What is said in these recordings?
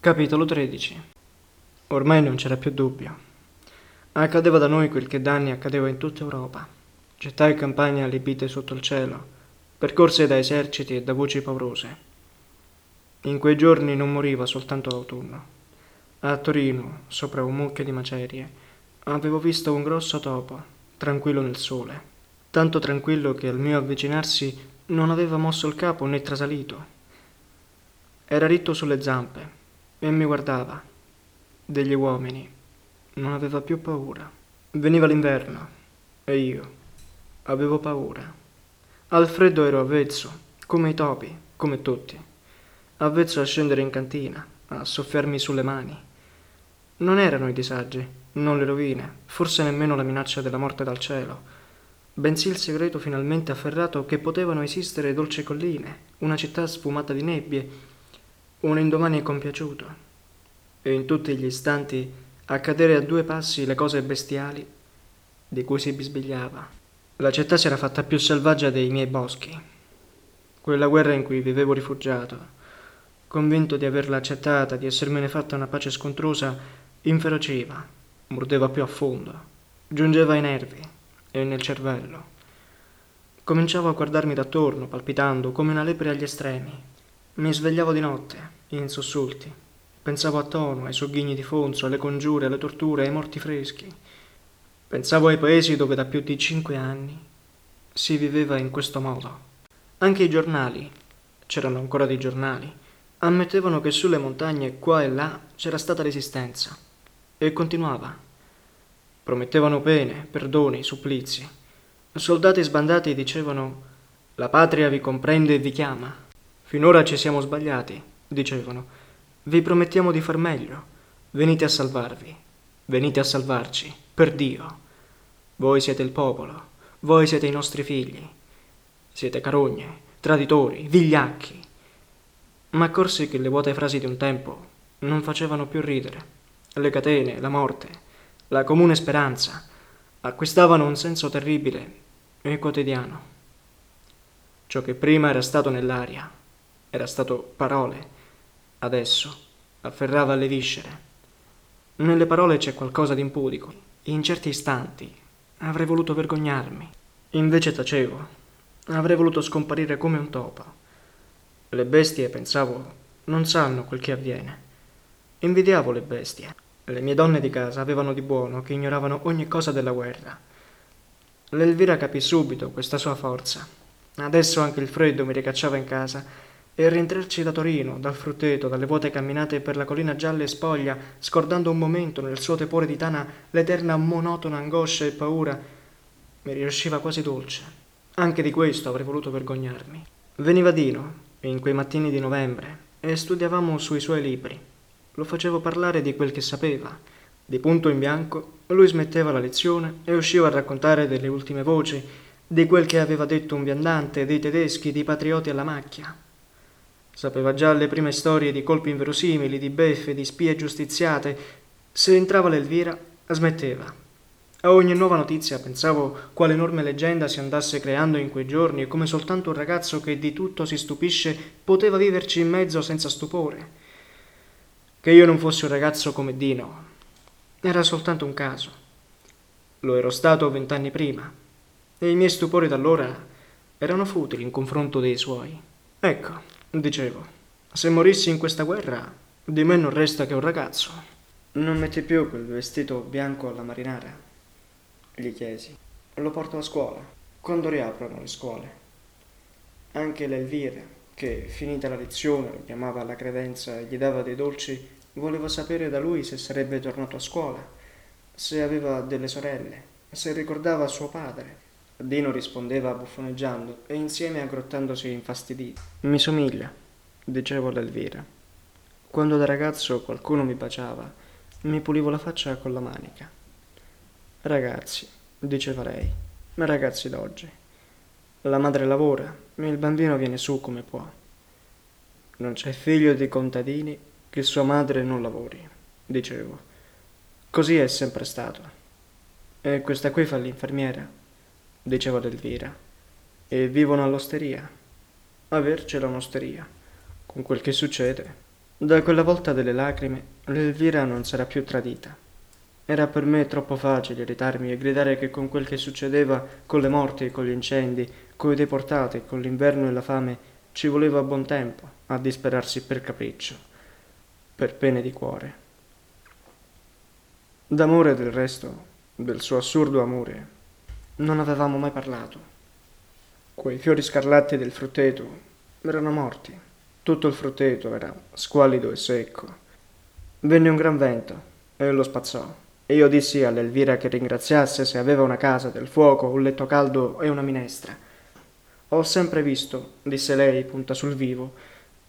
Capitolo 13 Ormai non c'era più dubbio. Accadeva da noi quel che da anni accadeva in tutta Europa. Città e campagne allibite sotto il cielo, percorse da eserciti e da voci paurose. In quei giorni non moriva soltanto l'autunno. A Torino, sopra un mucchio di macerie, avevo visto un grosso topo, tranquillo nel sole, tanto tranquillo che al mio avvicinarsi non aveva mosso il capo né trasalito. Era ritto sulle zampe e mi guardava. Degli uomini. Non aveva più paura. Veniva l'inverno e io avevo paura. Al freddo ero avvezzo, come i topi, come tutti. Avvezzo a scendere in cantina, a soffiarmi sulle mani. Non erano i disagi, non le rovine, forse nemmeno la minaccia della morte dal cielo, bensì il segreto finalmente afferrato che potevano esistere dolci colline, una città sfumata di nebbie, un indomani compiaciuto, e in tutti gli istanti accadere a due passi le cose bestiali di cui si bisbigliava. La città si era fatta più selvaggia dei miei boschi. Quella guerra in cui vivevo rifugiato, convinto di averla accettata, di essermene fatta una pace scontrosa, inferociva, mordeva più a fondo, giungeva ai nervi e nel cervello. Cominciavo a guardarmi d'attorno, palpitando come una lepre agli estremi. Mi svegliavo di notte, in sussulti. Pensavo a Tono, ai sogghigni di Fonso, alle congiure, alle torture, ai morti freschi. Pensavo ai paesi dove da più di cinque anni si viveva in questo modo. Anche i giornali, c'erano ancora dei giornali, ammettevano che sulle montagne qua e là c'era stata resistenza. E continuava. Promettevano pene, perdoni, supplizi. Soldati sbandati dicevano la patria vi comprende e vi chiama. Finora ci siamo sbagliati, dicevano. Vi promettiamo di far meglio. Venite a salvarvi. Venite a salvarci, per Dio. Voi siete il popolo, voi siete i nostri figli. Siete carogne, traditori, vigliacchi. Ma accorsi che le vuote frasi di un tempo non facevano più ridere. Le catene, la morte, la comune speranza acquistavano un senso terribile e quotidiano. Ciò che prima era stato nell'aria, era stato parole, adesso afferrava le viscere. Nelle parole c'è qualcosa di impudico. In certi istanti avrei voluto vergognarmi. Invece tacevo. Avrei voluto scomparire come un topo. Le bestie, pensavo, non sanno quel che avviene. Invidiavo le bestie. Le mie donne di casa avevano di buono che ignoravano ogni cosa della guerra. L'Elvira capì subito questa sua forza. Adesso anche il freddo mi ricacciava in casa e rientrarci da Torino, dal frutteto, dalle vuote camminate per la collina gialla e spoglia, scordando un momento nel suo tepore di tana l'eterna monotona angoscia e paura, mi riusciva quasi dolce. Anche di questo avrei voluto vergognarmi. Veniva Dino, in quei mattini di novembre, e studiavamo sui suoi libri. Lo facevo parlare di quel che sapeva. Di punto in bianco, lui smetteva la lezione e usciva a raccontare delle ultime voci, di quel che aveva detto un viandante, dei tedeschi, dei patrioti alla macchia. Sapeva già le prime storie di colpi inverosimili, di beffe, di spie giustiziate. Se entrava l'Elvira, smetteva. A ogni nuova notizia pensavo quale enorme leggenda si andasse creando in quei giorni e come soltanto un ragazzo che di tutto si stupisce poteva viverci in mezzo senza stupore. Che io non fossi un ragazzo come Dino era soltanto un caso. Lo ero stato vent'anni prima e i miei stupori d'allora erano futili in confronto dei suoi. Ecco, Dicevo, se morissi in questa guerra, di me non resta che un ragazzo. Non metti più quel vestito bianco alla marinara? Gli chiesi. Lo porto a scuola, quando riaprono le scuole. Anche l'Elvira, che finita la lezione lo chiamava alla credenza e gli dava dei dolci, voleva sapere da lui se sarebbe tornato a scuola, se aveva delle sorelle, se ricordava suo padre Dino rispondeva buffoneggiando e insieme aggrottandosi infastidito. Mi somiglia, dicevo ad Elvira. Quando da ragazzo qualcuno mi baciava, mi pulivo la faccia con la manica. Ragazzi, diceva lei, ragazzi d'oggi. La madre lavora e il bambino viene su come può. Non c'è figlio di contadini che sua madre non lavori, dicevo. Così è sempre stato. E questa qui fa l'infermiera diceva ad Elvira, e vivono all'osteria. Avercela un'osteria, con quel che succede. Da quella volta delle lacrime, l'Elvira non sarà più tradita. Era per me troppo facile irritarmi e gridare che con quel che succedeva, con le morti e con gli incendi, coi deportati, con l'inverno e la fame, ci voleva buon tempo a disperarsi per capriccio, per pene di cuore. D'amore del resto, del suo assurdo amore, non avevamo mai parlato. Quei fiori scarlatti del frutteto erano morti. Tutto il frutteto era squallido e secco. Venne un gran vento e lo spazzò. E io dissi all'Elvira che ringraziasse se aveva una casa, del fuoco, un letto caldo e una minestra. Ho sempre visto, disse lei, punta sul vivo,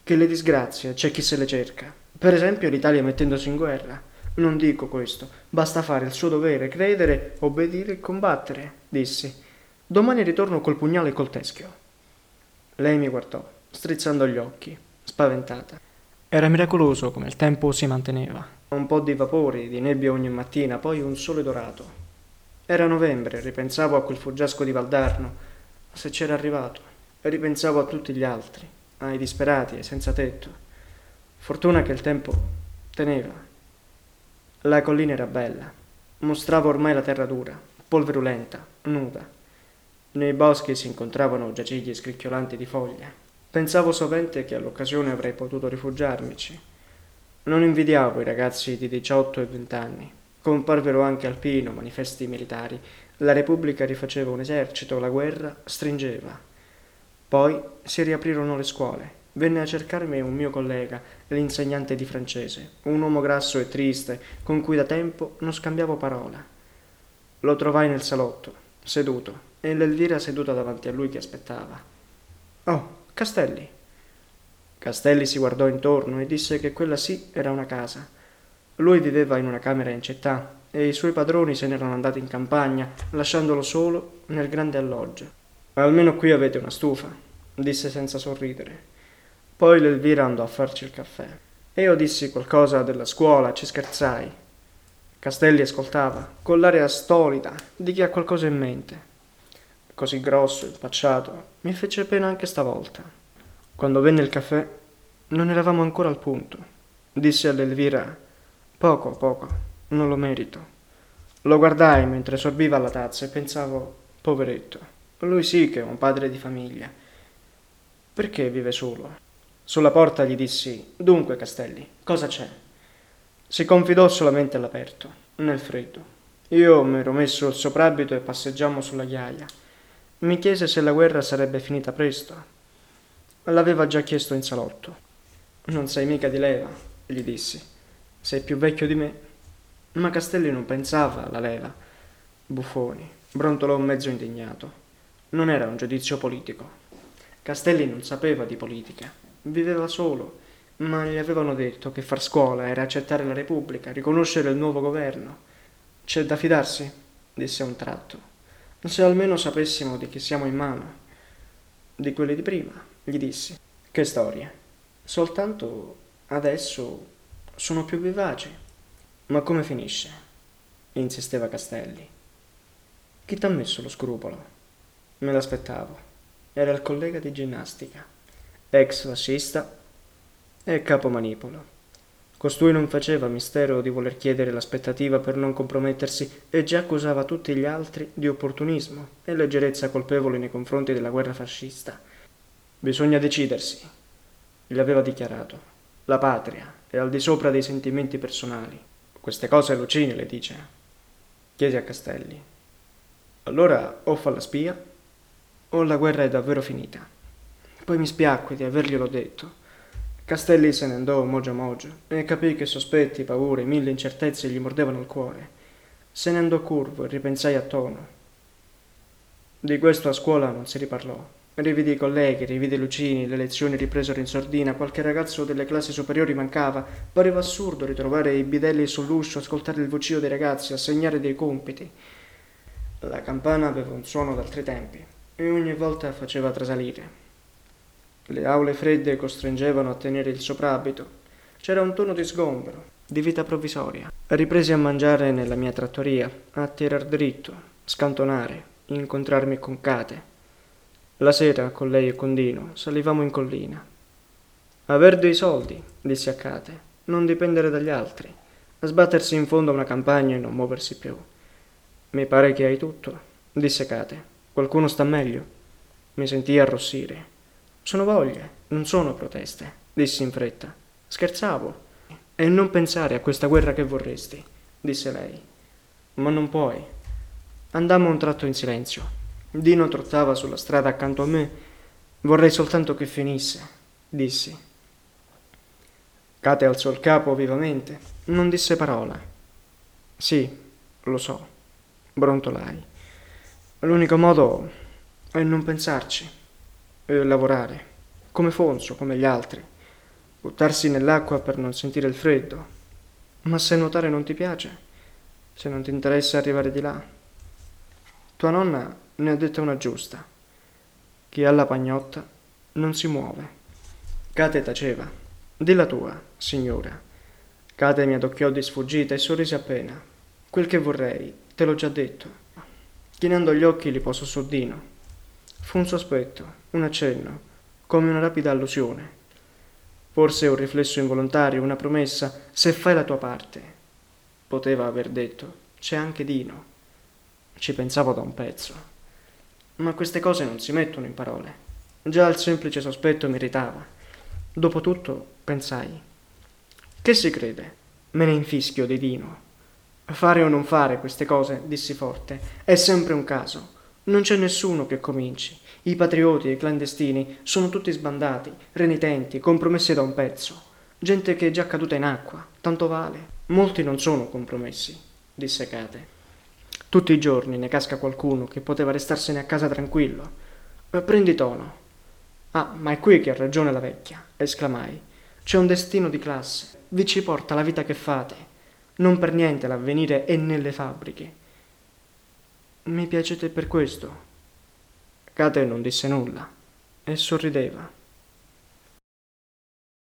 che le disgrazie c'è chi se le cerca. Per esempio l'Italia mettendosi in guerra. Non dico questo, basta fare il suo dovere, credere, obbedire e combattere, dissi. Domani ritorno col pugnale e col teschio. Lei mi guardò, strizzando gli occhi, spaventata. Era miracoloso come il tempo si manteneva. Un po' di vapori, di nebbia ogni mattina, poi un sole dorato. Era novembre, ripensavo a quel fuggiasco di Valdarno, se c'era arrivato, e ripensavo a tutti gli altri, ai disperati, ai senza tetto. Fortuna che il tempo teneva. La collina era bella, mostrava ormai la terra dura, polverulenta, nuda. Nei boschi si incontravano giacigli scricchiolanti di foglie. Pensavo sovente che all'occasione avrei potuto rifugiarmici. Non invidiavo i ragazzi di 18 e 20 anni. Comparvero anche al Pino manifesti militari. La Repubblica rifaceva un esercito, la guerra stringeva. Poi si riaprirono le scuole Venne a cercarmi un mio collega, l'insegnante di francese, un uomo grasso e triste, con cui da tempo non scambiavo parola. Lo trovai nel salotto, seduto, e l'Elvira seduta davanti a lui che aspettava. Oh, Castelli. Castelli si guardò intorno e disse che quella sì era una casa. Lui viveva in una camera in città e i suoi padroni se n'erano andati in campagna, lasciandolo solo nel grande alloggio. Almeno qui avete una stufa, disse senza sorridere. Poi l'Elvira andò a farci il caffè. E io dissi qualcosa della scuola, ci scherzai. Castelli ascoltava, con l'aria stolida di chi ha qualcosa in mente. Così grosso, impacciato, mi fece pena anche stavolta. Quando venne il caffè, non eravamo ancora al punto. Dissi all'Elvira, poco, poco, non lo merito. Lo guardai mentre sorbiva la tazza e pensavo, poveretto, lui sì che è un padre di famiglia. Perché vive solo? Sulla porta gli dissi: Dunque, Castelli, cosa c'è? Si confidò solamente all'aperto, nel freddo. Io mi ero messo il soprabito e passeggiammo sulla ghiaia. Mi chiese se la guerra sarebbe finita presto. L'aveva già chiesto in salotto. Non sei mica di leva, gli dissi. Sei più vecchio di me. Ma Castelli non pensava alla leva. Buffoni, brontolò mezzo indignato. Non era un giudizio politico. Castelli non sapeva di politica. Viveva solo, ma gli avevano detto che far scuola era accettare la Repubblica, riconoscere il nuovo governo. C'è da fidarsi, disse a un tratto. Se almeno sapessimo di chi siamo in mano. Di quelli di prima, gli dissi. Che storie. Soltanto adesso sono più vivaci. Ma come finisce? insisteva Castelli. Chi t'ha messo lo scrupolo? Me l'aspettavo. Era il collega di ginnastica ex fascista e capo manipolo. Costui non faceva mistero di voler chiedere l'aspettativa per non compromettersi e già accusava tutti gli altri di opportunismo e leggerezza colpevole nei confronti della guerra fascista. Bisogna decidersi, gli aveva dichiarato. La patria è al di sopra dei sentimenti personali. Queste cose Lucini le dice. Chiese a Castelli. Allora o fa la spia o la guerra è davvero finita. Poi mi spiacque di averglielo detto. Castelli se ne andò mogio mogio e capì che sospetti, paure, mille incertezze gli mordevano il cuore. Se ne andò curvo e ripensai a tono. Di questo a scuola non si riparlò. Rividi i colleghi, rividi Lucini, le lezioni ripresero in sordina, qualche ragazzo delle classi superiori mancava. Pareva assurdo ritrovare i bidelli sull'uscio, ascoltare il vocio dei ragazzi, assegnare dei compiti. La campana aveva un suono d'altri tempi e ogni volta faceva trasalire. Le aule fredde costringevano a tenere il soprabito. C'era un tono di sgombero, di vita provvisoria. Ripresi a mangiare nella mia trattoria, a tirar dritto, scantonare, incontrarmi con Cate. La sera, con lei e con Dino, salivamo in collina. Aver dei soldi, disse a Kate, non dipendere dagli altri, sbattersi in fondo a una campagna e non muoversi più. Mi pare che hai tutto, disse Kate. Qualcuno sta meglio. Mi sentii arrossire. Sono voglie, non sono proteste, dissi in fretta. Scherzavo. E non pensare a questa guerra che vorresti, disse lei. Ma non puoi. Andammo un tratto in silenzio. Dino trottava sulla strada accanto a me. Vorrei soltanto che finisse, dissi. Kate alzò il capo vivamente, non disse parola. Sì, lo so, brontolai. L'unico modo è non pensarci, e lavorare, come Fonso, come gli altri, buttarsi nell'acqua per non sentire il freddo. Ma se nuotare non ti piace, se non ti interessa arrivare di là, tua nonna ne ha detta una giusta. Chi ha la pagnotta non si muove. Kate taceva. Di la tua, signora. Kate mi adocchiò di sfuggita e sorrise appena. Quel che vorrei, te l'ho già detto. Chinando gli occhi li posò su Dino. Fu un sospetto, un accenno, come una rapida allusione. Forse un riflesso involontario, una promessa, se fai la tua parte. Poteva aver detto, c'è anche Dino. Ci pensavo da un pezzo. Ma queste cose non si mettono in parole. Già il semplice sospetto mi irritava. Dopotutto, pensai, che si crede? Me ne infischio di Dino. Fare o non fare queste cose, dissi forte, è sempre un caso. Non c'è nessuno che cominci. I patrioti e i clandestini sono tutti sbandati, renitenti, compromessi da un pezzo. Gente che è già caduta in acqua, tanto vale. Molti non sono compromessi, disse Kate. Tutti i giorni ne casca qualcuno che poteva restarsene a casa tranquillo. Prendi tono. Ah, ma è qui che ha ragione la vecchia, esclamai. C'è un destino di classe. Vi ci porta la vita che fate. Non per niente l'avvenire è nelle fabbriche. Mi piacete per questo? Kate non disse nulla e sorrideva.